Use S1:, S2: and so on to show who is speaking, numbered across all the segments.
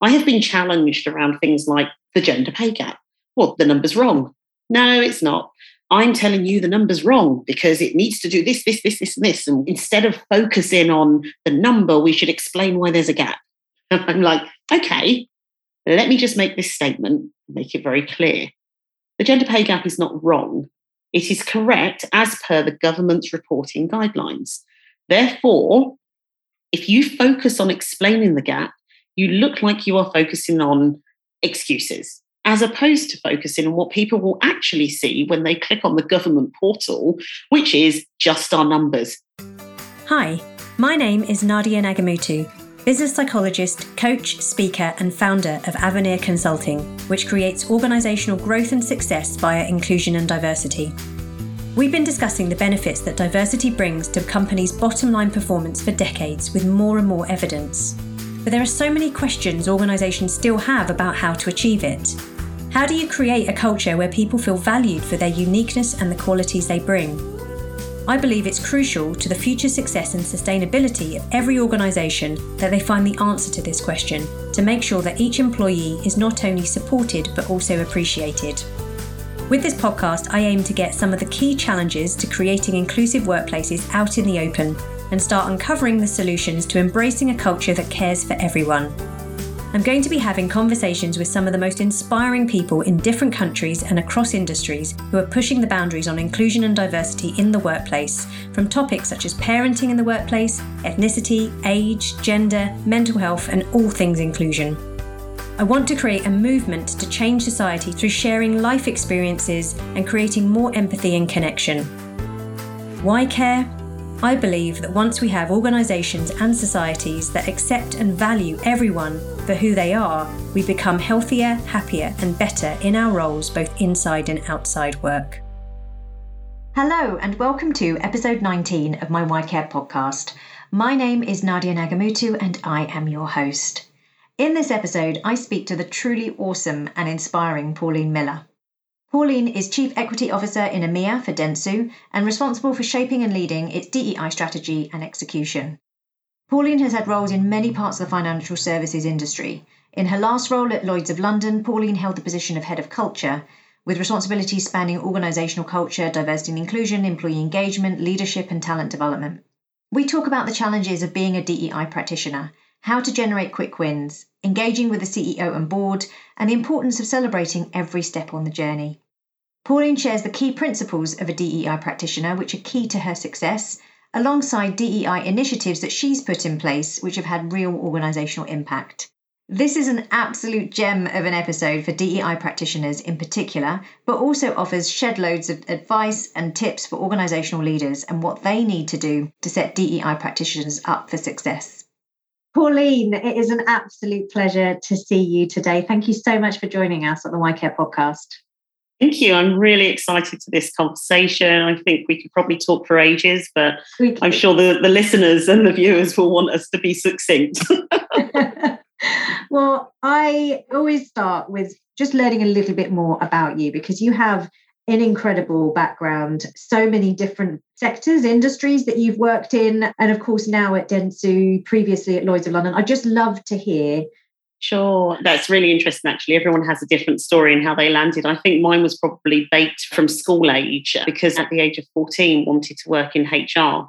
S1: I have been challenged around things like the gender pay gap. Well, the number's wrong. No, it's not. I'm telling you the number's wrong because it needs to do this, this, this, this, and this. And instead of focusing on the number, we should explain why there's a gap. And I'm like, okay, let me just make this statement, make it very clear. The gender pay gap is not wrong. It is correct as per the government's reporting guidelines. Therefore, if you focus on explaining the gap, you look like you are focusing on excuses as opposed to focusing on what people will actually see when they click on the government portal, which is just our numbers.
S2: Hi, my name is Nadia Nagamootoo, business psychologist, coach, speaker, and founder of Avenir Consulting, which creates organisational growth and success via inclusion and diversity. We've been discussing the benefits that diversity brings to companies' bottom line performance for decades with more and more evidence. But there are so many questions organisations still have about how to achieve it. How do you create a culture where people feel valued for their uniqueness and the qualities they bring? I believe it's crucial to the future success and sustainability of every organisation that they find the answer to this question to make sure that each employee is not only supported but also appreciated. With this podcast, I aim to get some of the key challenges to creating inclusive workplaces out in the open and start uncovering the solutions to embracing a culture that cares for everyone. I'm going to be having conversations with some of the most inspiring people in different countries and across industries who are pushing the boundaries on inclusion and diversity in the workplace, from topics such as parenting in the workplace, ethnicity, age, gender, mental health, and all things inclusion. I want to create a movement to change society through sharing life experiences and creating more empathy and connection. Why care? I believe that once we have organisations and societies that accept and value everyone for who they are, we become healthier, happier, and better in our roles both inside and outside work. Hello, and welcome to episode 19 of my Why Care podcast. My name is Nadia Nagamootoo, and I am your host. In this episode, I speak to the truly awesome and inspiring Pauline Miller. Pauline is Chief Equity Officer in EMEA for Dentsu and responsible for shaping and leading its DEI strategy and execution. Pauline has had roles in many parts of the financial services industry. In her last role at Lloyds of London, Pauline held the position of Head of Culture, with responsibilities spanning organisational culture, diversity and inclusion, employee engagement, leadership, and talent development. We talk about the challenges of being a DEI practitioner, how to generate quick wins, engaging with the CEO and board, and the importance of celebrating every step on the journey. Pauline shares the key principles of a DEI practitioner, which are key to her success, alongside DEI initiatives that she's put in place, which have had real organisational impact. This is an absolute gem of an episode for DEI practitioners in particular, but also offers shed loads of advice and tips for organisational leaders and what they need to do to set DEI practitioners up for success. Pauline, it is an absolute pleasure to see you today. Thank you so much for joining us on the Why Care podcast.
S1: Thank you. I'm really excited to this conversation. I think we could probably talk for ages, but I'm sure the, the listeners and the viewers will want us to be succinct.
S2: well, I always start with just learning a little bit more about you because you have an incredible background, so many different sectors, industries that you've worked in, and of course now at Dentsu, previously at Lloyds of London. I'd just love to hear.
S1: Sure, that's really interesting. Actually, everyone has a different story and how they landed. I think mine was probably baked from school age because at the age of 14, wanted to work in HR.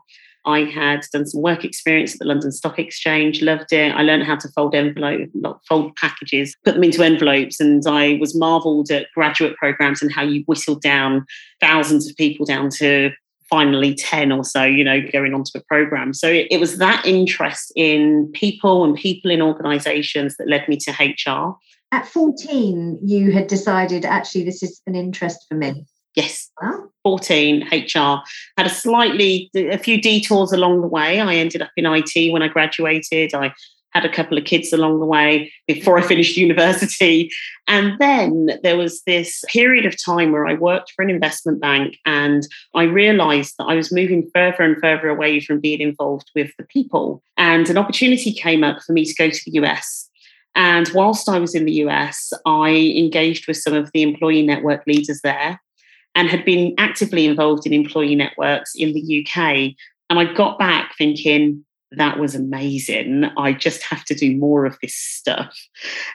S1: I had done some work experience at the London Stock Exchange, loved it. I learned how to fold envelope, fold packages, put them into envelopes, and I was marvelled at graduate programs and how you whistled down thousands of people down to finally 10 or so, you know, going onto a program. So it, it was that interest in people and people in organizations that led me to HR.
S2: At 14, you had decided actually this is an interest for me.
S1: Yes. 14 HR. Had a slightly, a few detours along the way. I ended up in IT when I graduated. I had a couple of kids along the way before I finished university. And then there was this period of time where I worked for an investment bank and I realized that I was moving further and further away from being involved with the people. And an opportunity came up for me to go to the US. And whilst I was in the US, I engaged with some of the employee network leaders there and had been actively involved in employee networks in the UK. And I got back thinking, that was amazing. I just have to do more of this stuff.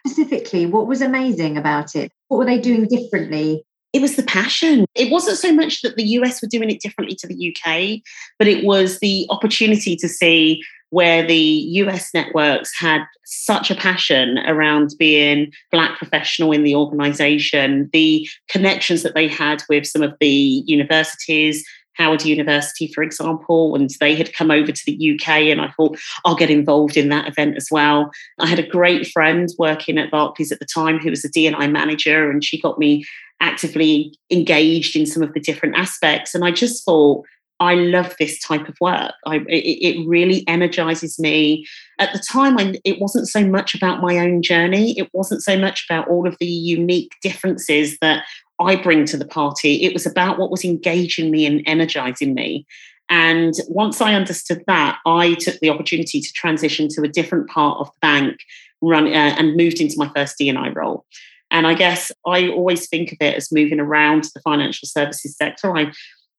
S3: Specifically, what was amazing about it? What were they doing differently?
S1: It was the passion. It wasn't so much that the US were doing it differently to the UK, but it was the opportunity to see where the US networks had such a passion around being Black professional in the organization, the connections that they had with some of the universities, Howard University, for example, and they had come over to the UK, and I thought I'll get involved in that event as well. I had a great friend working at Barclays at the time who was a D&I manager, and she got me actively engaged in some of the different aspects. And I just thought, I love this type of work. I, it, it, really energizes me. At the time, I, it wasn't so much about my own journey. It wasn't so much about all of the unique differences that I bring to the party. It was about what was engaging me and energizing me. And once I understood that, I took the opportunity to transition to a different part of the bank, run uh, and moved into my first D&I role. And I guess I always think of it as moving around the financial services sector. I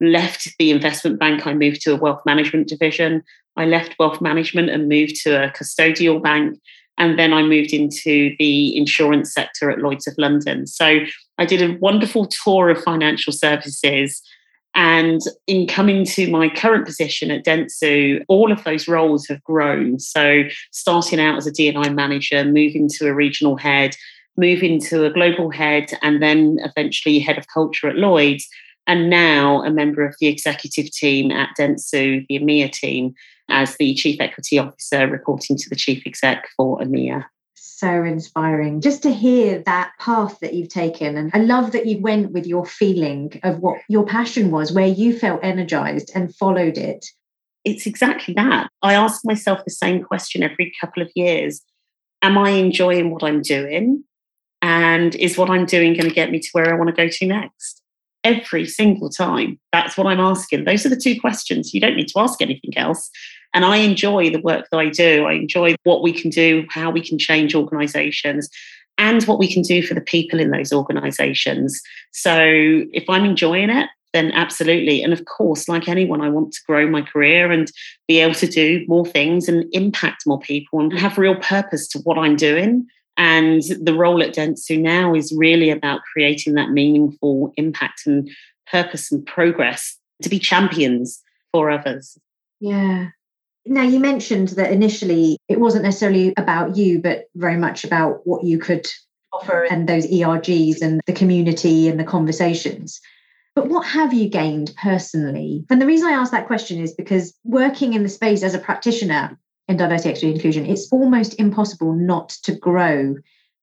S1: left the investment bank, I moved to a wealth management division. I left wealth management and moved to a custodial bank. And then I moved into the insurance sector at Lloyds of London. So I did a wonderful tour of financial services. And in coming to my current position at Dentsu, all of those roles have grown. So starting out as a D&I manager, moving to a regional head, moving to a global head, and then eventually head of culture at Lloyd's, and now a member of the executive team at Dentsu, the EMEA team, as the chief equity officer, reporting to the chief exec for EMEA
S3: so inspiring. Just to hear that path that you've taken and i love that you went with your feeling of what your passion was where you felt energized and followed it.
S1: It's exactly that. I ask myself the same question every couple of years. Am i enjoying what i'm doing? And is what i'm doing going to get me to where i want to go to next every single time that's what i'm asking those are the two questions you don't need to ask anything else and I enjoy the work that I do. I enjoy what we can do, how we can change organizations, and what we can do for the people in those organizations. So if I'm enjoying it, then absolutely. And of course, like anyone, I want to grow my career and be able to do more things and impact more people and have real purpose to what I'm doing. And the role at Dentsu now is really about creating that meaningful impact and purpose and progress to be champions for others.
S3: Yeah. Now, you mentioned that initially it wasn't necessarily about you, but very much about what you could offer and those ERGs and the community and the conversations. But what have you gained personally? And the reason I ask that question is because working in the space as a practitioner in diversity, equity, inclusion, it's almost impossible not to grow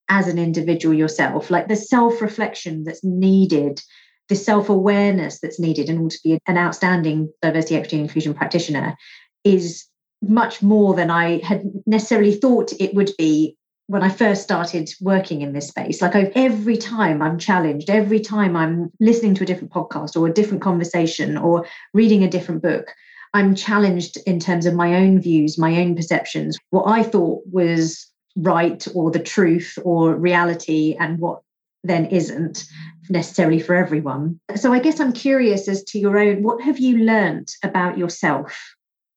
S3: as an individual yourself. Like the self reflection that's needed, the self awareness that's needed in order to be an outstanding diversity, equity, and inclusion practitioner is much more than I had necessarily thought it would be when I first started working in this space. Like I've, every time I'm challenged, every time I'm listening to a different podcast or a different conversation or reading a different book, I'm challenged in terms of my own views, my own perceptions, what I thought was right or the truth or reality and what then isn't necessarily for everyone. So I guess I'm curious as to your own what have you learned about yourself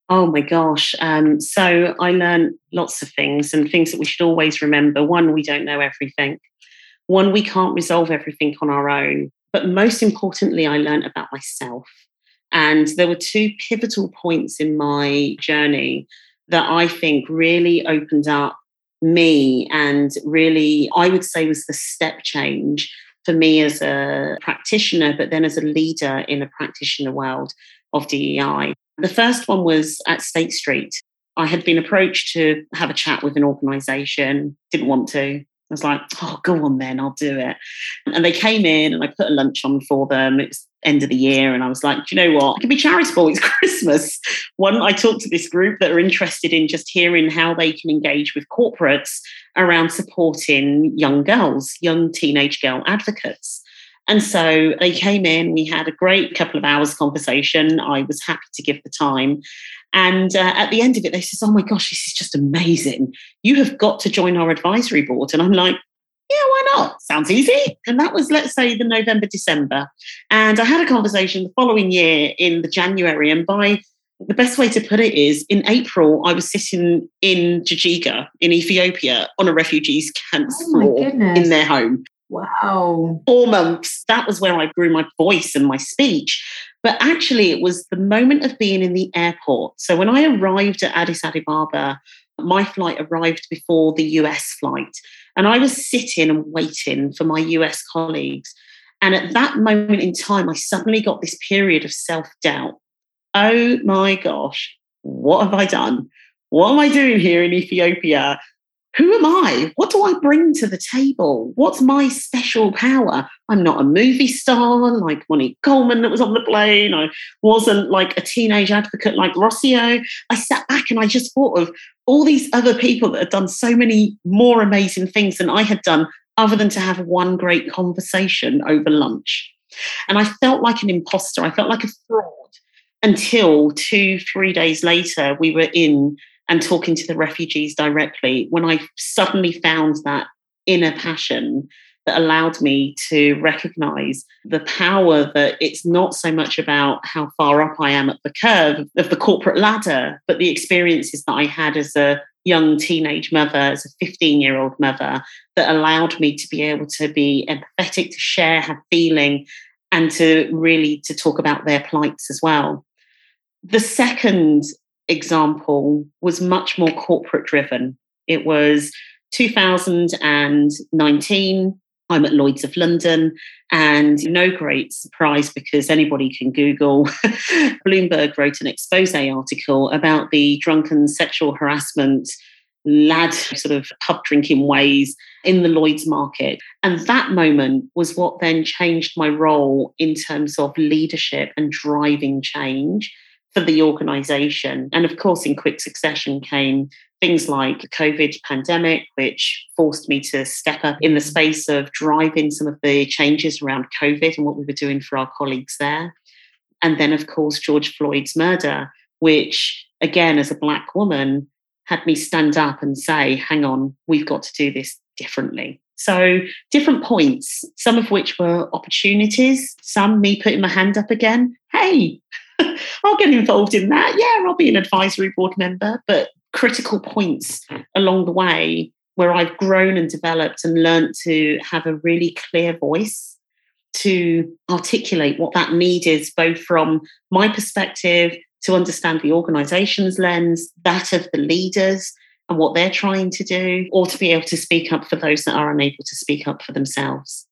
S1: Oh my gosh. Um, so I learned lots of things and things that we should always remember. One, we don't know everything. One, we can't resolve everything on our own. But most importantly, I learned about myself. And there were two pivotal points in my journey that I think really opened up me and really, I would say, was the step change for me as a practitioner, but then as a leader in the practitioner world of DEI. The first one was at State Street. I had been approached to have a chat with an organization, didn't want to. I was like, oh, go on then, I'll do it. And they came in and I put a lunch on for them. It was end of the year. And I was like, do you know what? I can be charitable. It's Christmas. One, I talked to this group that are interested in just hearing how they can engage with corporates around supporting young girls, young teenage girl advocates. And so they came in, we had a great couple of hours conversation. I was happy to give the time. And uh, at the end of it, they says, Oh my gosh, this is just amazing. You have got to join our advisory board. And I'm like, yeah, why not? Sounds easy. And that was, let's say, the November, December. And I had a conversation the following year in the January. And by the best way to put it is in April, I was sitting in Jijiga in Ethiopia on a refugees camp
S3: Oh
S1: floor
S3: goodness.
S1: in their home.
S3: Wow.
S1: Four months. That was where I grew my voice and my speech. But actually, it was the moment of being in the airport. So when I arrived at Addis Ababa, my flight arrived before the US flight. And I was sitting and waiting for my US colleagues. And at that moment in time, I suddenly got this period of self doubt. Oh my gosh, what have I done? What am I doing here in Ethiopia? Who am I? What do I bring to the table? What's my special power? I'm not a movie star like Monique Coleman that was on the plane. I wasn't like a teenage advocate like Rossio. I sat back and I just thought of all these other people that had done so many more amazing things than I had done, other than to have one great conversation over lunch. And I felt like an imposter. I felt like a fraud until two, three days later, we were in and talking to the refugees directly when I suddenly found that inner passion that allowed me to recognize the power that it's not so much about how far up I am at the curve of the corporate ladder, but the experiences that I had as a young teenage mother, as a 15 year old mother, that allowed me to be able to be empathetic, to share, have feeling, and to really to talk about their plights as well. The second example was much more corporate driven. It was 2019. I'm at Lloyd's of London, and no great surprise because anybody can Google. Bloomberg wrote an expose article about the drunken sexual harassment lad sort of pub drinking ways in the Lloyd's market. And that moment was what then changed my role in terms of leadership and driving change for the organization. And of course, in quick succession came things like the COVID pandemic, which forced me to step up in the space of driving some of the changes around COVID and what we were doing for our colleagues there. And then, of course, George Floyd's murder, which, again, as a Black woman, had me stand up and say, hang on, we've got to do this differently. So, different points, some of which were opportunities, some me putting my hand up again. Hey, I'll get involved in that. Yeah, I'll be an advisory board member, but critical points along the way where I've grown and developed and learned to have a really clear voice to articulate what that need is, both from my perspective, to understand the organization's lens, that of the leaders and what they're trying to do, or to be able to speak up for those that are unable to speak up for themselves.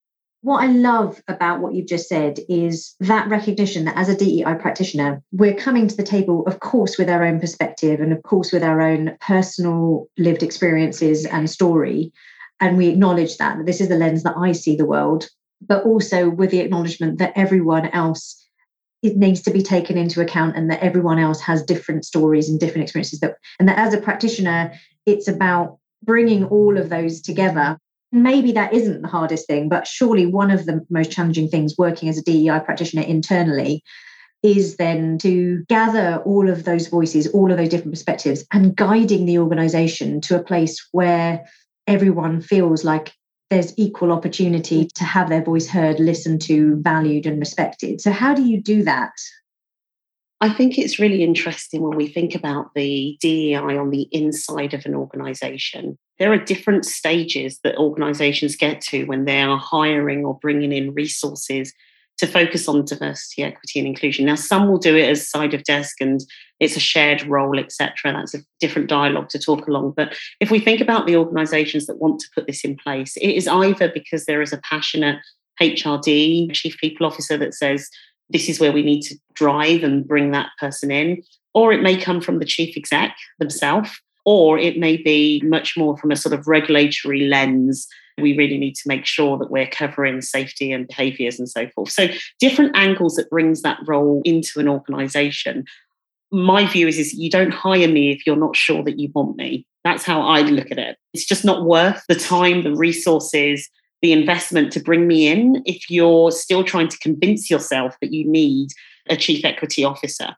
S3: What I love about what you've just said is that recognition that as a DEI practitioner, we're coming to the table, of course, with our own perspective and, of course, with our own personal lived experiences and story. And we acknowledge that, that this is the lens that I see the world, but also with the acknowledgement that everyone else it needs to be taken into account and that everyone else has different stories and different experiences that and that as a practitioner it's about bringing all of those together maybe that isn't the hardest thing but surely one of the most challenging things working as a DEI practitioner internally is then to gather all of those voices all of those different perspectives and guiding the organization to a place where everyone feels like there's equal opportunity to have their voice heard, listened to, valued, and respected. So, how do you do that?
S1: I think it's really interesting when we think about the DEI on the inside of an organization. There are different stages that organizations get to when they are hiring or bringing in resources to focus on diversity, equity, and inclusion. Now, some will do it as side of desk and it's a shared role, etc. That's a different dialogue to talk along. But if we think about the organizations that want to put this in place, it is either because there is a passionate HRD, chief people officer, that says, this is where we need to drive and bring that person in, or it may come from the chief exec themselves, or it may be much more from a sort of regulatory lens we really need to make sure that we're covering safety and behaviors and so forth. So different angles that brings that role into an organization. My view is, is you don't hire me if you're not sure that you want me. That's how I look at it. It's just not worth the time, the resources, the investment to bring me in if you're still trying to convince yourself that you need a chief equity officer.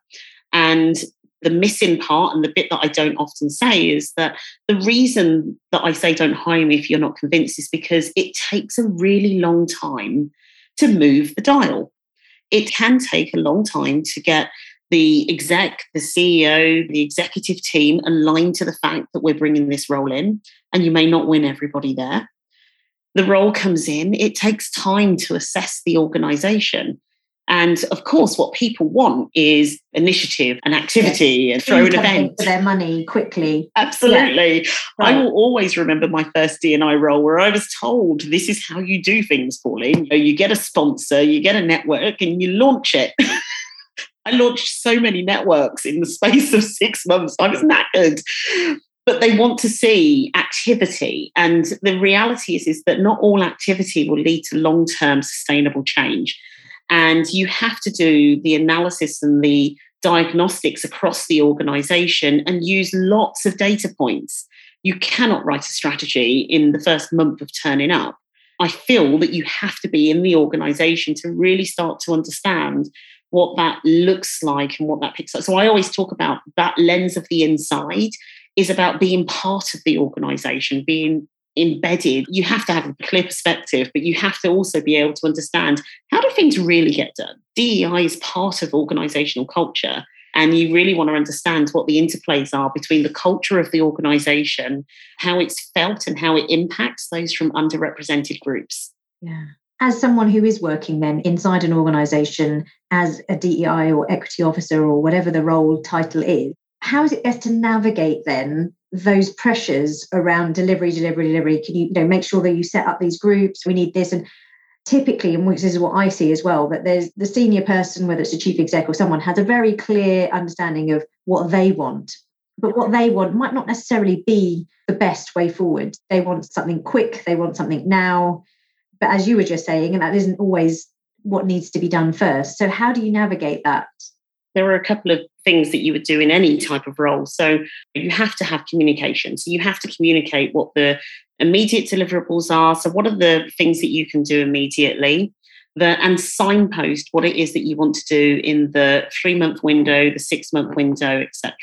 S1: And the missing part and the bit that I don't often say is that the reason that I say don't hire me if you're not convinced is because it takes a really long time to move the dial. It can take a long time to get the exec, the CEO, the executive team aligned to the fact that we're bringing this role in, and you may not win everybody there. The role comes in, it takes time to assess the organization. And of course, what people want is initiative and activity yes. and throw an event.
S3: For their money quickly.
S1: Absolutely. Yeah. Right. I will always remember my first D&I role where I was told this is how you do things, Pauline. You get a sponsor, you get a network, and you launch it. I launched so many networks in the space of six months. I was knackered. But they want to see activity. And the reality is, is that not all activity will lead to long term sustainable change. And you have to do the analysis and the diagnostics across the organization and use lots of data points. You cannot write a strategy in the first month of turning up. I feel that you have to be in the organization to really start to understand what that looks like and what that picks up. So I always talk about that lens of the inside is about being part of the organization, being embedded. You have to have a clear perspective, but you have to also be able to understand how do things really get done. DEI is part of organizational culture. And you really want to understand what the interplays are between the culture of the organization, how it's felt, and how it impacts those from underrepresented groups.
S3: Yeah as someone who is working then inside an organization as a DEI or equity officer or whatever the role title is, how is it best to navigate then those pressures around delivery, delivery, delivery? Can you, you know, make sure that you set up these groups? We need this. And typically, and this is what I see as well, that there's the senior person, whether it's a chief exec or someone, has a very clear understanding of what they want. But what they want might not necessarily be the best way forward. They want something quick, they want something now but as you were just saying, and that isn't always what needs to be done first. So, how do you navigate that?
S1: There are a couple of things that you would do in any type of role. So, you have to have communication. So, you have to communicate what the immediate deliverables are. So, what are the things that you can do immediately? The, and signpost what it is that you want to do in the three month window, the six month window, etc.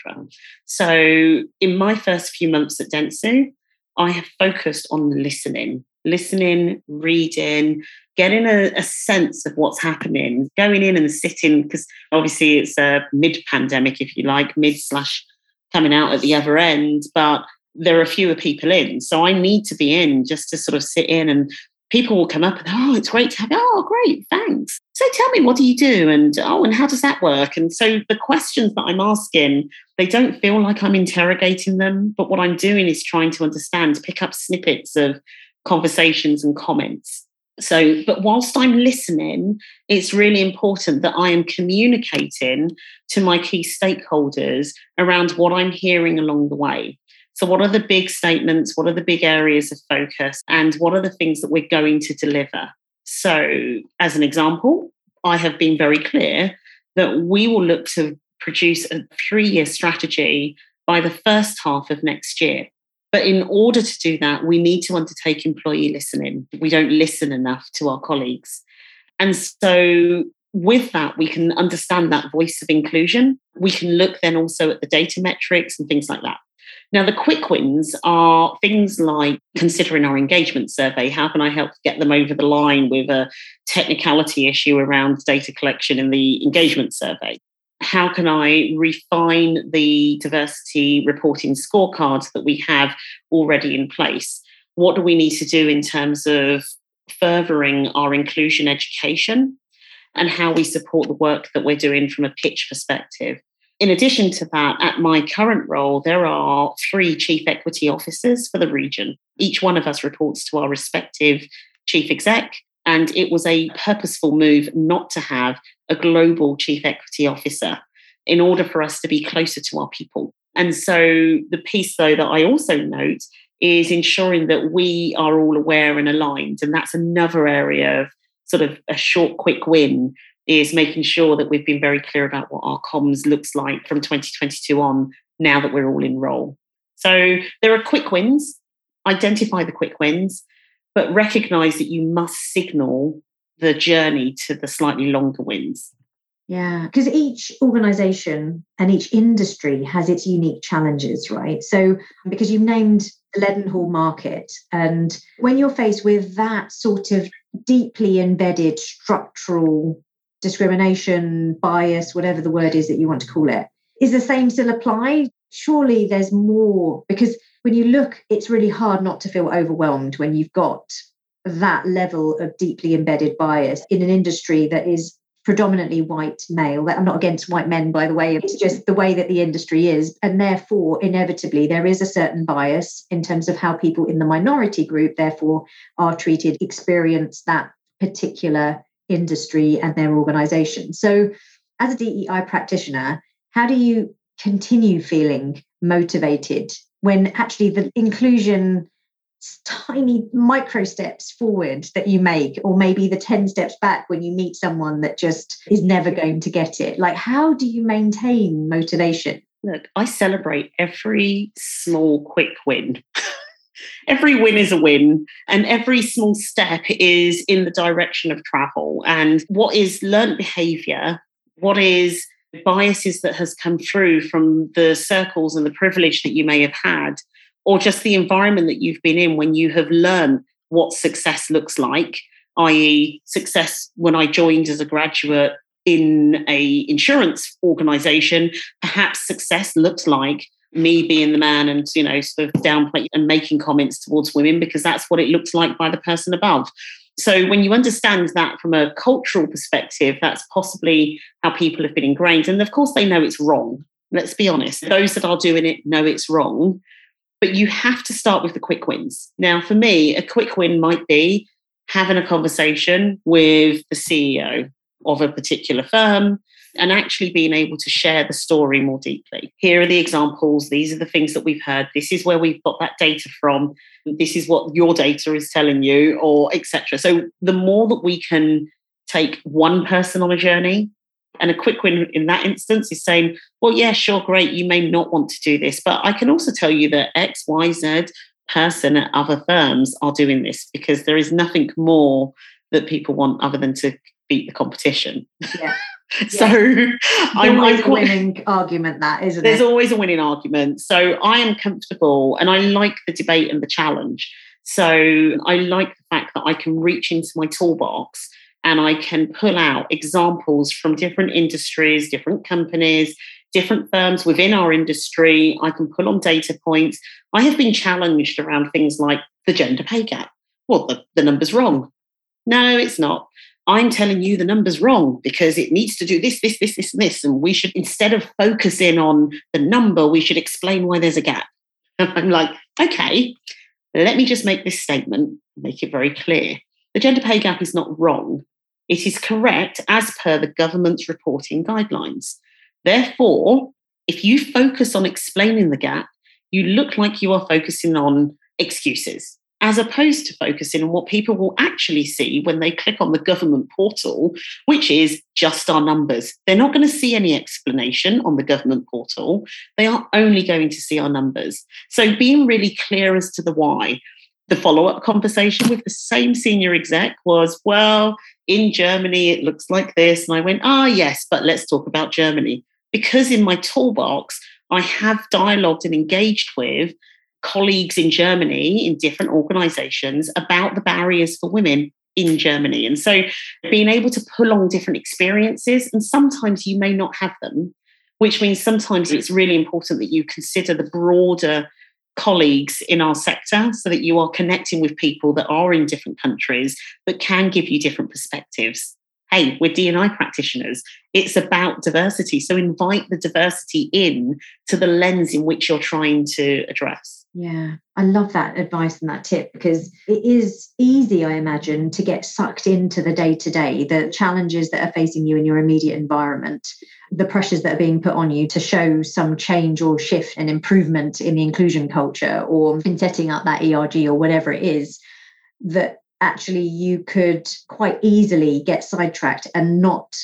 S1: So, in my first few months at Dentsu, I have focused on listening listening, reading, getting a, a, sense of what's happening, going in and sitting, because obviously it's a mid pandemic, if you like, mid slash coming out at the other end, but there are fewer people in. So I need to be in just to sort of sit in and people will come up and, oh, it's great to have, you. oh, great, thanks. So tell me, what do you do? And, oh, and how does that work? And so the questions that I'm asking, they don't feel like I'm interrogating them, but what I'm doing is trying to understand, pick up snippets of conversations and comments. So, but whilst I'm listening, it's really important that I am communicating to my key stakeholders around what I'm hearing along the way. So, what are the big statements? What are the big areas of focus? And what are the things that we're going to deliver? So, as an example, I have been very clear that we will look to produce a three year strategy by the first half of next year. But in order to do that, we need to undertake employee listening. We don't listen enough to our colleagues. And so, with that, we can understand that voice of inclusion. We can look then also at the data metrics and things like that. Now, the quick wins are things like considering our engagement survey. How can I help get them over the line with a technicality issue around data collection in the engagement survey? How can I refine the diversity reporting scorecards that we have already in place? What do we need to do in terms of furthering our inclusion education and how we support the work that we're doing from a pitch perspective? In addition to that, at my current role, there are three chief equity officers for the region. Each one of us reports to our respective chief exec and it was a purposeful move not to have a global chief equity officer in order for us to be closer to our people. And so the piece, though, that I also note is ensuring that we are all aware and aligned. And that's another area of sort of a short, quick win is making sure that we've been very clear about what our comms looks like from 2022 on now that we're all in role. So there are quick wins, identify the quick wins, but recognize that you must signal the journey to the slightly longer wins.
S3: Yeah, because each organization and each industry has its unique challenges, right? So, because you've named the Leadenhall market, and when you're faced with that sort of deeply embedded structural discrimination, bias, whatever the word is that you want to call it. Is the same still apply? Surely there's more because when you look, it's really hard not to feel overwhelmed when you've got that level of deeply embedded bias in an industry that is predominantly white male. I'm not against white men, by the way. It's just the way that the industry is. And therefore, inevitably, there is a certain bias in terms of how people in the minority group, therefore, are treated, experience that particular industry and their organization. So, as a DEI practitioner, how do you continue feeling motivated when actually the inclusion tiny micro steps forward that you make or maybe the 10 steps back when you meet someone that just is never going to get it. Like how do you maintain motivation?
S1: Look i celebrate every small quick win. Every win is a win and every small step is in the direction of travel. And what is learned behavior what is biases that has come through from the circles and the privilege that you may have had or just the environment that you've been in when you have learned what success looks like i.e success when i joined as a graduate in a insurance organization perhaps success looks like me being the man and you know sort of downplay and making comments towards women because that's what it looks like by the person above. So when you understand that from a cultural perspective that's possibly how people have been ingrained. And of course they know it's wrong. Let's be honest. Those that are doing it know it's wrong but you have to start with the quick wins. Now, for me, a quick win might be having a conversation with the CEO of a particular firm and actually being able to share the story more deeply. Here are the examples. These are the things that we've heard. This is where we've got that data from. This is what your data is telling you, or etc. So the more that we can take one person on a journey and a quick win in that instance is saying, well, yeah, sure, great, you may not want to do this, but I can also tell you that X, Y, Z person at other firms are doing this because there is nothing more that people want other than to beat the competition. Yeah. so
S3: yeah. I'm always I'm, a winning argument that isn't
S1: there's
S3: it?
S1: always a winning argument. So I am comfortable and I like the debate and the challenge. So I like the fact that I can reach into my toolbox and I can pull out examples from different industries, different companies, different firms within our industry. I can pull on data points. I have been challenged around things like the gender pay gap. Well, the, the number's wrong. No, it's not. I'm telling you the number's wrong because it needs to do this, this, this, this, and this. And we should, instead of focusing on the number, we should explain why there's a gap. I'm like, okay, let me just make this statement, make it very clear. The gender pay gap is not wrong. It is correct as per the government's reporting guidelines. Therefore, if you focus on explaining the gap, you look like you are focusing on excuses as opposed to focusing on what people will actually see when they click on the government portal, which is just our numbers. They're not going to see any explanation on the government portal. They are only going to see our numbers. So being really clear as to the why. The follow up conversation with the same senior exec was, well, in Germany, it looks like this. And I went, ah, yes, but let's talk about Germany. Because in my toolbox, I have dialogued and engaged with colleagues in Germany in different organizations about the barriers for women in Germany. And so being able to pull on different experiences, and sometimes you may not have them, which means sometimes it's really important that you consider the broader colleagues in our sector so that you are connecting with people that are in different countries that can give you different perspectives. Hey, we're D&I practitioners. It's about diversity. So invite the diversity in to the lens in which you're trying to address.
S3: Yeah, I love that advice and that tip because it is easy, I imagine, to get sucked into the day to day, the challenges that are facing you in your immediate environment, the pressures that are being put on you to show some change or shift and improvement in the inclusion culture or in setting up that ERG or whatever it is, that actually you could quite easily get sidetracked and not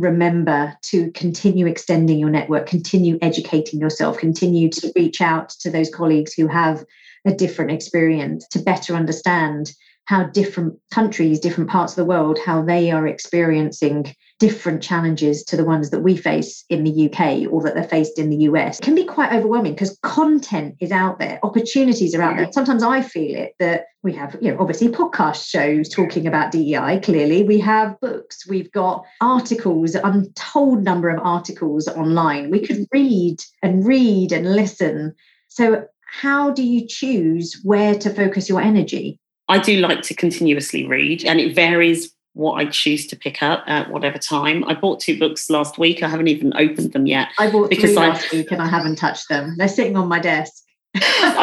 S3: remember to continue extending your network, continue educating yourself, continue to reach out to those colleagues who have a different experience to better understand how different countries, different parts of the world, how they are experiencing different challenges to the ones that we face in the UK or that they're faced in the US can be quite overwhelming because content is out there, opportunities are out there. Sometimes I feel it that we have, you know, obviously podcast shows talking about DEI, clearly. We have books, we've got articles, untold number of articles online. We could read and read and listen. So, how do you choose where to focus your energy?
S1: I do like to continuously read, and it varies what I choose to pick up at whatever time. I bought two books last week. I haven't even opened them yet.
S3: I bought because three last week and I haven't touched them. They're sitting on my desk.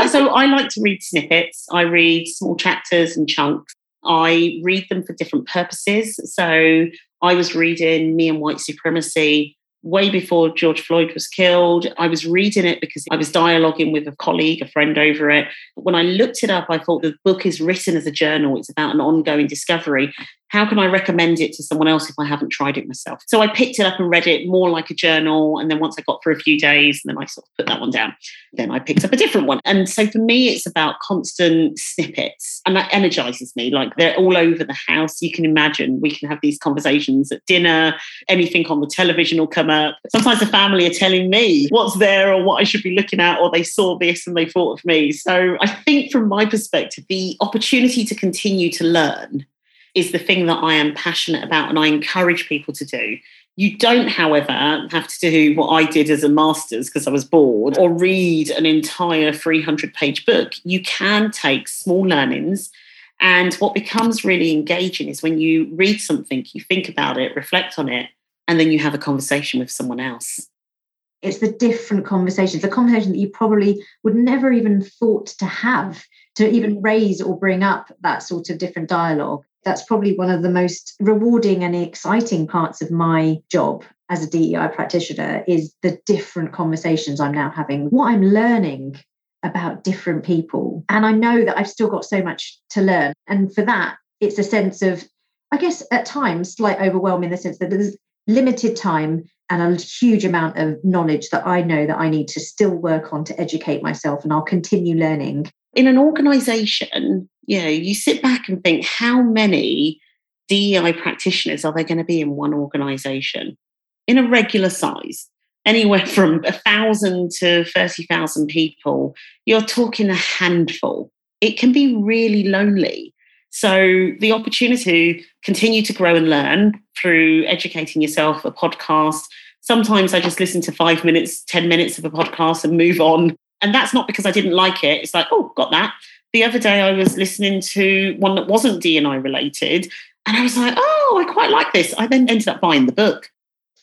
S1: so I like to read snippets. I read small chapters and chunks. I read them for different purposes. So I was reading Me and White Supremacy way before George Floyd was killed. I was reading it because I was dialoguing with a colleague, a friend over it. When I looked it up, I thought the book is written as a journal. It's about an ongoing discovery how can I recommend it to someone else if I haven't tried it myself? So I picked it up and read it more like a journal. And then once I got for a few days, and then I sort of put that one down. Then I picked up a different one. And so for me, it's about constant snippets. And that energizes me. Like they're all over the house. You can imagine we can have these conversations at dinner, anything on the television will come up. Sometimes the family are telling me what's there or what I should be looking at, or they saw this and they thought of me. So I think from my perspective, the opportunity to continue to learn is the thing that I am passionate about and I encourage people to do. You don't, however, have to do what I did as a master's because I was bored or read an entire 300 page book. You can take small learnings. And what becomes really engaging is when you read something, you think about it, reflect on it, and then you have a conversation with someone else.
S3: It's the different conversations, the conversation that you probably would never even thought to have, to even raise or bring up that sort of different dialogue that's probably one of the most rewarding and exciting parts of my job as a DEI practitioner is the different conversations I'm now having, what I'm learning about different people. And I know that I've still got so much to learn. And for that, it's a sense of, I guess at times, slight overwhelm in the sense that there's limited time and a huge amount of knowledge that I know that I need to still work on to educate myself. And I'll continue learning.
S1: In an organization, you know, you sit back and think how many DEI practitioners are there going to be in one organization in a regular size? Anywhere from a thousand to 30,000 people, you're talking a handful. It can be really lonely. So, the opportunity to continue to grow and learn through educating yourself, a podcast. Sometimes I just listen to five minutes, 10 minutes of a podcast and move on. And that's not because I didn't like it. It's like, oh, got that the other day I was listening to one that wasn't D&I related, and I was like, oh, I quite like this. I then ended up buying the book.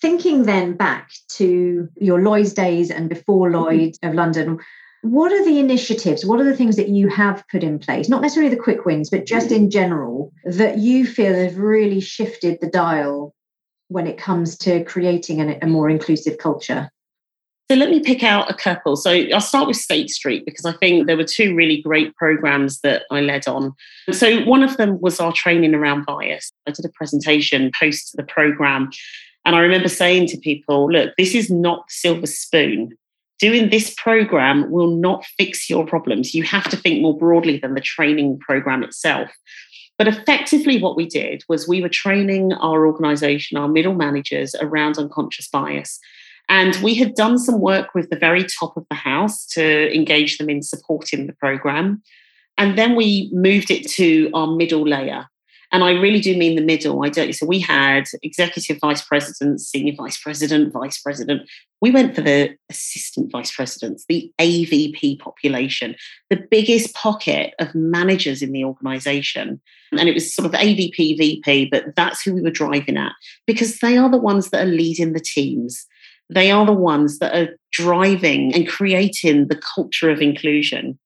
S3: Thinking then back to your Lloyd's days and before mm-hmm. Of London, what are the initiatives? What are the things that you have put in place? Not necessarily the quick wins, but just in general, that you feel have really shifted the dial when it comes to creating a, a more inclusive culture?
S1: So let me pick out a couple. So I'll start with State Street because I think there were two really great programs that I led on. So one of them was our training around bias. I did a presentation post the program. And I remember saying to people, look, this is not silver spoon. Doing this program will not fix your problems. You have to think more broadly than the training program itself. But effectively, what we did was we were training our organization, our middle managers around unconscious bias. And we had done some work with the very top of the house to engage them in supporting the program. And then we moved it to our middle layer. And I really do mean the middle. I don't. So we had executive vice president, senior vice president, vice president. We went for the assistant vice presidents, the AVP population, the biggest pocket of managers in the organization. And it was sort of AVP, VP, but that's who we were driving at because they are the ones that are leading the teams. They are the ones that are driving and creating the culture of inclusion.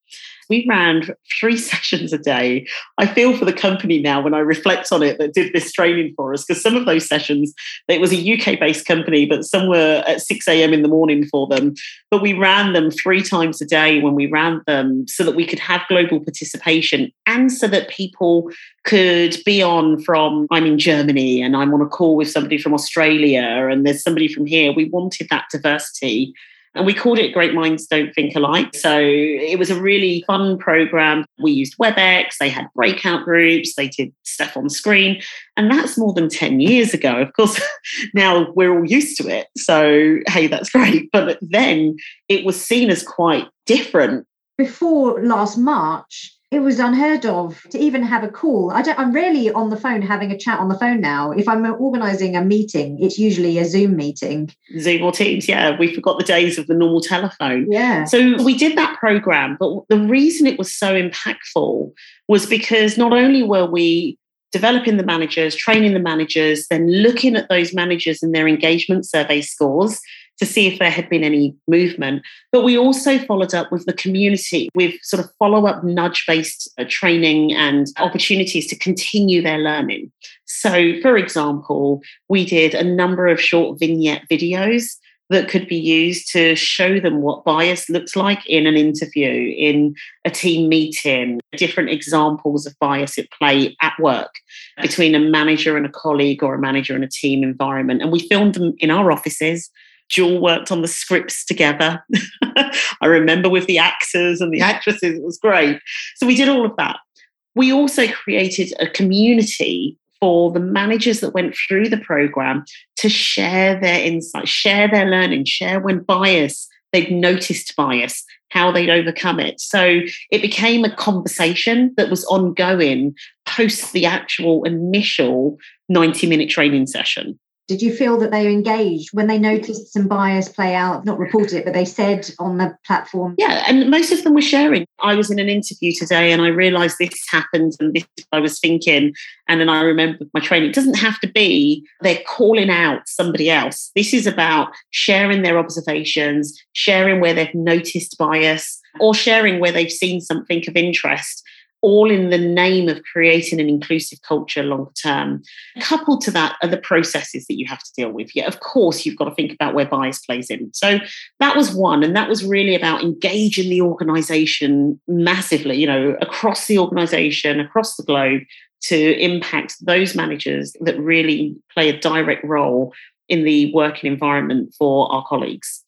S1: We ran three sessions a day. I feel for the company now when I reflect on it that did this training for us, because some of those sessions, it was a UK based company, but some were at 6 a.m. in the morning for them. But we ran them three times a day when we ran them so that we could have global participation and so that people could be on from, I'm in Germany and I'm on a call with somebody from Australia and there's somebody from here. We wanted that diversity And we called it Great Minds Don't Think Alike. So it was a really fun program. We used WebEx, they had breakout groups, they did stuff on screen. And that's more than 10 years ago. Of course, now we're all used to it. So, hey, that's great. But then it was seen as quite different.
S3: Before last March, it was unheard of to even have a call. I don't, I'm rarely on the phone having a chat on the phone now. If I'm organizing a meeting, it's usually a Zoom meeting.
S1: Zoom or Teams, yeah. We forgot the days of the normal telephone.
S3: Yeah.
S1: So we did that program, but the reason it was so impactful was because not only were we developing the managers, training the managers, then looking at those managers and their engagement survey scores to see if there had been any movement. But we also followed up with the community with sort of follow up nudge based uh, training and opportunities to continue their learning. So, for example, we did a number of short vignette videos that could be used to show them what bias looks like in an interview, in a team meeting, different examples of bias at play at work between a manager and a colleague or a manager and a team environment. And we filmed them in our offices. Jewel worked on the scripts together. I remember with the actors and the actresses, it was great. So we did all of that. We also created a community for the managers that went through the program to share their insights, share their learning, share when bias, they'd noticed bias, how they'd overcome it. So it became a conversation that was ongoing post the actual initial 90 minute training session.
S3: Did you feel that they engaged when they noticed some bias play out, not reported it, but they said on the platform?
S1: Yeah, and most of them were sharing. I was in an interview today and I realized this happened and this I was thinking. And then I remembered my training. It doesn't have to be they're calling out somebody else. This is about sharing their observations, sharing where they've noticed bias, or sharing where they've seen something of interest all in the name of creating an inclusive culture long term. Coupled to that are the processes that you have to deal with. Yeah, of course, you've got to think about where bias plays in. So that was one, and that was really about engaging the organization massively, you know, across the organization, across the globe to impact those managers that really play a direct role in the working environment for our colleagues.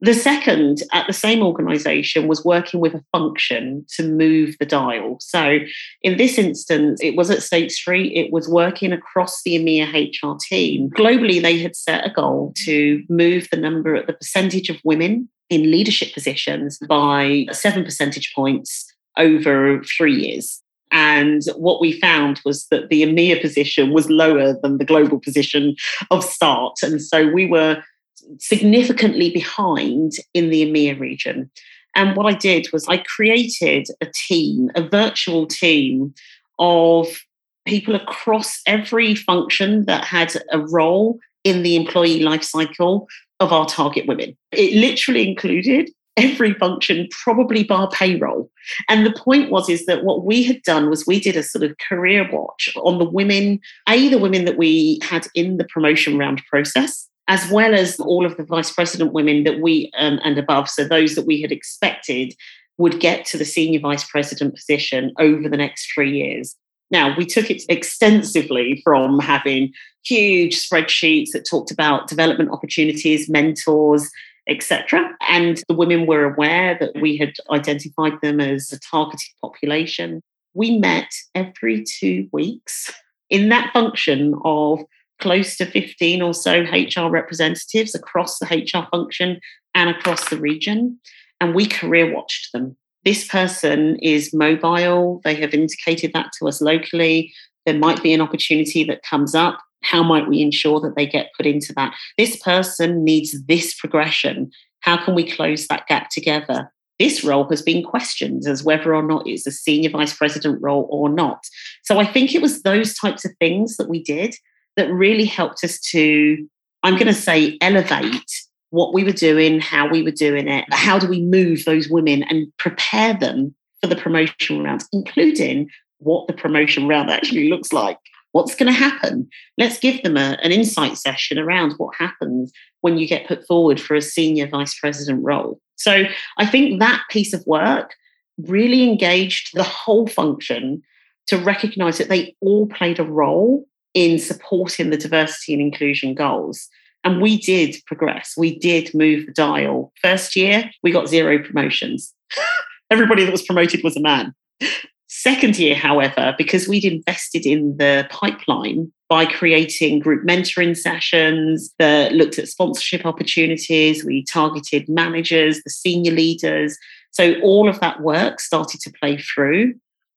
S1: The second at the same organization was working with a function to move the dial. So in this instance, it was at State Street, it was working across the EMEA HR team. Globally, they had set a goal to move the number, the percentage of women in leadership positions by seven percentage points over three years. And what we found was that the EMEA position was lower than the global position of START. And so we were significantly behind in the EMEA region. And what I did was I created a team, a virtual team of people across every function that had a role in the employee life cycle of our target women. It literally included every function, probably bar payroll. And the point was is that what we had done was we did a sort of career watch on the women, A, the women that we had in the promotion round process, as well as all of the vice president women that we um, and above, so those that we had expected would get to the senior vice president position over the next three years. Now, we took it extensively from having huge spreadsheets that talked about development opportunities, mentors, etc. And the women were aware that we had identified them as a targeted population. We met every two weeks in that function of close to 15 or so HR representatives across the HR function and across the region. And we career watched them. This person is mobile. They have indicated that to us locally. There might be an opportunity that comes up. How might we ensure that they get put into that? This person needs this progression. How can we close that gap together? This role has been questioned as whether or not it's a senior vice president role or not. So I think it was those types of things that we did that really helped us to, I'm going to say, elevate what we were doing, how we were doing it, how do we move those women and prepare them for the promotion rounds, including what the promotion round actually looks like. What's going to happen? Let's give them a, an insight session around what happens when you get put forward for a senior vice president role. So I think that piece of work really engaged the whole function to recognize that they all played a role in supporting the diversity and inclusion goals. And we did progress. We did move the dial. First year, we got zero promotions. Everybody that was promoted was a man. Second year, however, because we'd invested in the pipeline by creating group mentoring sessions that looked at sponsorship opportunities, we targeted managers, the senior leaders. So all of that work started to play through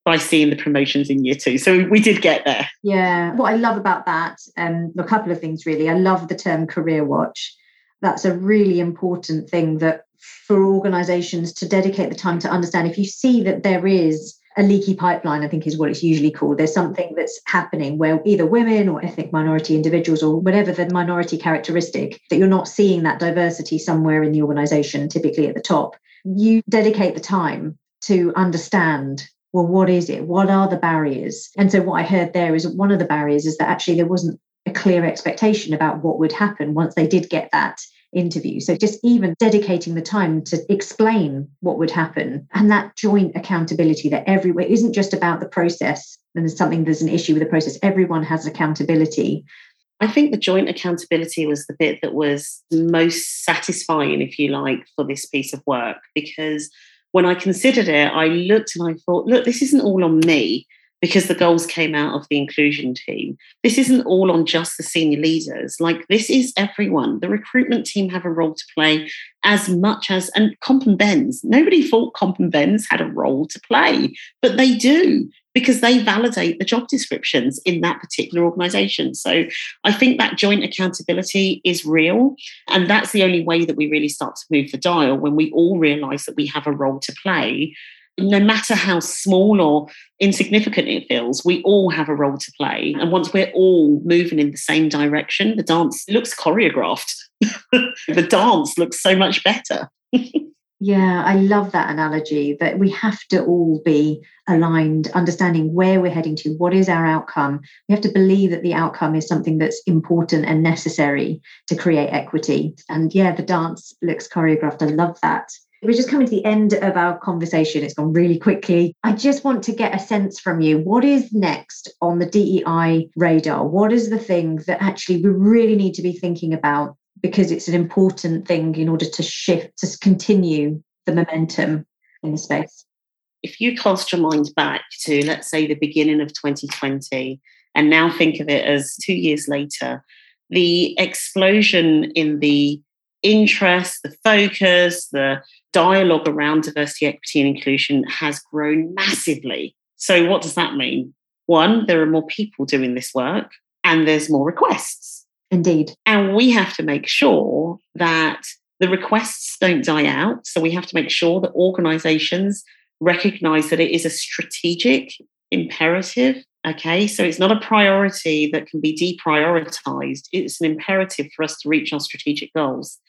S1: by seeing the promotions in year two. So we did get there.
S3: Yeah. What I love about that, um, a couple of things really. I love the term career watch. That's a really important thing that for organizations to dedicate the time to understand if you see that there is a leaky pipeline, I think is what it's usually called. There's something that's happening where either women or ethnic minority individuals or whatever the minority characteristic, that you're not seeing that diversity somewhere in the organization, typically at the top. You dedicate the time to understand well, what is it? What are the barriers? And so, what I heard there is one of the barriers is that actually there wasn't a clear expectation about what would happen once they did get that interview. So just even dedicating the time to explain what would happen and that joint accountability that everywhere isn't just about the process and there's something there's an issue with the process. Everyone has accountability.
S1: I think the joint accountability was the bit that was most satisfying, if you like, for this piece of work because when I considered it, I looked and I thought, look, this isn't all on me because the goals came out of the inclusion team. This isn't all on just the senior leaders. Like, this is everyone. The recruitment team have a role to play as much as, and Comp and Bens, nobody thought Comp and Bens had a role to play, but they do because they validate the job descriptions in that particular organization. So I think that joint accountability is real. And that's the only way that we really start to move the dial when we all realize that we have a role to play no matter how small or insignificant it feels, we all have a role to play. And once we're all moving in the same direction, the dance looks choreographed. the dance looks so much better.
S3: yeah, I love that analogy that we have to all be aligned, understanding where we're heading to, what is our outcome. We have to believe that the outcome is something that's important and necessary to create equity. And yeah, the dance looks choreographed. I love that. We're just coming to the end of our conversation. It's gone really quickly. I just want to get a sense from you. What is next on the DEI radar? What is the thing that actually we really need to be thinking about because it's an important thing in order to shift, to continue the momentum in the space?
S1: If you cast your mind back to, let's say, the beginning of 2020, and now think of it as two years later, the explosion in the interest, the focus, the dialogue around diversity, equity, and inclusion has grown massively. So, what does that mean? One, there are more people doing this work and there's more requests.
S3: Indeed.
S1: And we have to make sure that the requests don't die out. So, we have to make sure that organizations recognize that it is a strategic imperative. Okay, so it's not a priority that can be deprioritized. It's an imperative for us to reach our strategic goals.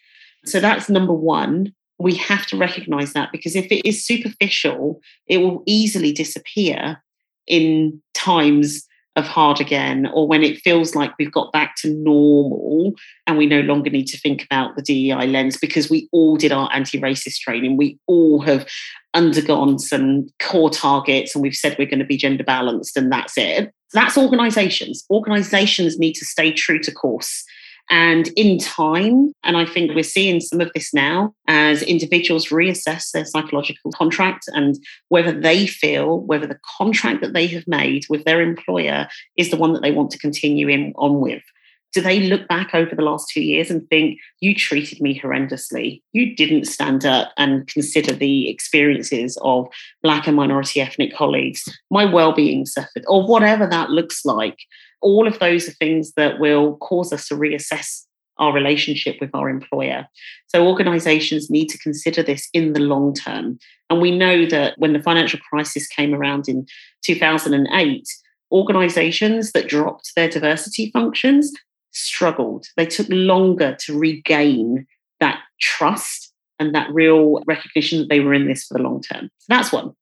S1: So that's number one we have to recognize that because if it is superficial, it will easily disappear in times of hard again or when it feels like we've got back to normal and we no longer need to think about the DEI lens because we all did our anti-racist training. We all have undergone some core targets and we've said we're going to be gender balanced and that's it. That's organizations. Organizations need to stay true to course and in time, and I think we're seeing some of this now as individuals reassess their psychological contract and whether they feel whether the contract that they have made with their employer is the one that they want to continue in on with. Do they look back over the last two years and think, you treated me horrendously? You didn't stand up and consider the experiences of Black and minority ethnic colleagues. My well being suffered, or whatever that looks like all of those are things that will cause us to reassess our relationship with our employer. So organizations need to consider this in the long term. And we know that when the financial crisis came around in 2008, organizations that dropped their diversity functions struggled. They took longer to regain that trust and that real recognition that they were in this for the long term. So that's one.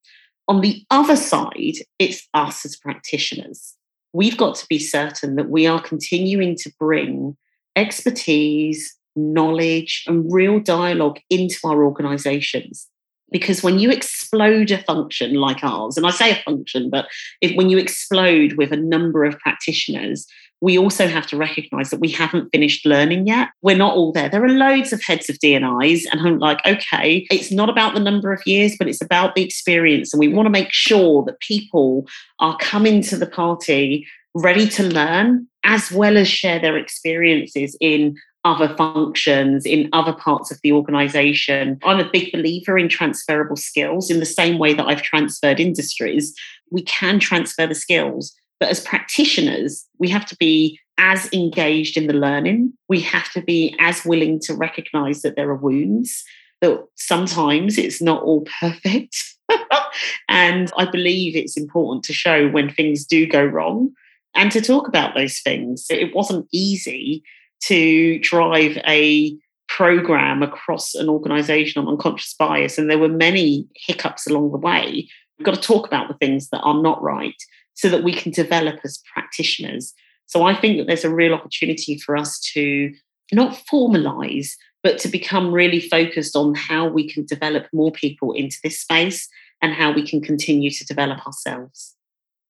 S1: On the other side, it's us as practitioners we've got to be certain that we are continuing to bring expertise, knowledge, and real dialogue into our organizations. Because when you explode a function like ours, and I say a function, but if, when you explode with a number of practitioners, we also have to recognize that we haven't finished learning yet. We're not all there. There are loads of heads of D&Is, and I'm like, okay, it's not about the number of years, but it's about the experience. And we want to make sure that people are coming to the party ready to learn as well as share their experiences in other functions in other parts of the organization. I'm a big believer in transferable skills in the same way that I've transferred industries. We can transfer the skills, but as practitioners, we have to be as engaged in the learning. We have to be as willing to recognize that there are wounds, that sometimes it's not all perfect. and I believe it's important to show when things do go wrong and to talk about those things. It wasn't easy to drive a program across an organization on unconscious bias, and there were many hiccups along the way. We've got to talk about the things that are not right so that we can develop as practitioners. So I think that there's a real opportunity for us to not formalize, but to become really focused on how we can develop more people into this space and how we can continue to develop ourselves.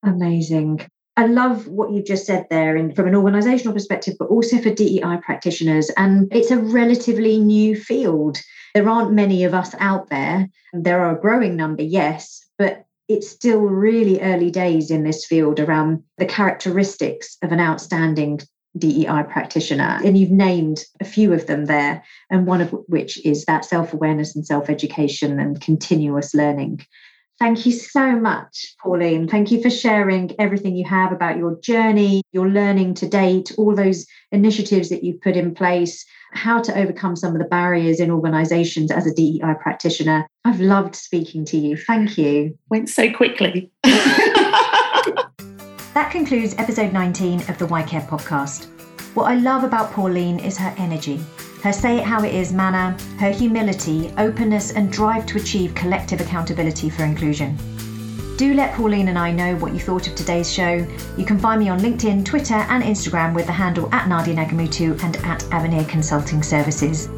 S3: Amazing. I love what you've just said there in, from an organizational perspective, but also for DEI practitioners. And it's a relatively new field. There aren't many of us out there. There are a growing number, yes, but it's still really early days in this field around the characteristics of an outstanding DEI practitioner. And you've named a few of them there, and one of which is that self awareness and self education and continuous learning. Thank you so much, Pauline. Thank you for sharing everything you have about your journey, your learning to date, all those initiatives that you've put in place, how to overcome some of the barriers in organizations as a DEI practitioner. I've loved speaking to you. Thank you.
S1: Went so quickly.
S2: that concludes episode 19 of the YCare podcast. What I love about Pauline is her energy her say it how it is manner, her humility, openness, and drive to achieve collective accountability for inclusion. Do let Pauline and I know what you thought of today's show. You can find me on LinkedIn, Twitter, and Instagram with the handle at Nadia Nagamootoo and at Avenir Consulting Services.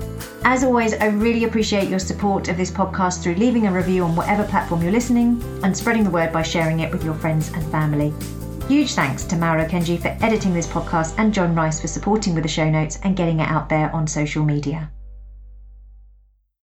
S2: As always, I really appreciate your support of this podcast through leaving a review on whatever platform you're listening and spreading the word by sharing it with your friends and family. Huge thanks to Mauro Kenji for editing this podcast and John Rice for supporting with the show notes and getting it out there on social media.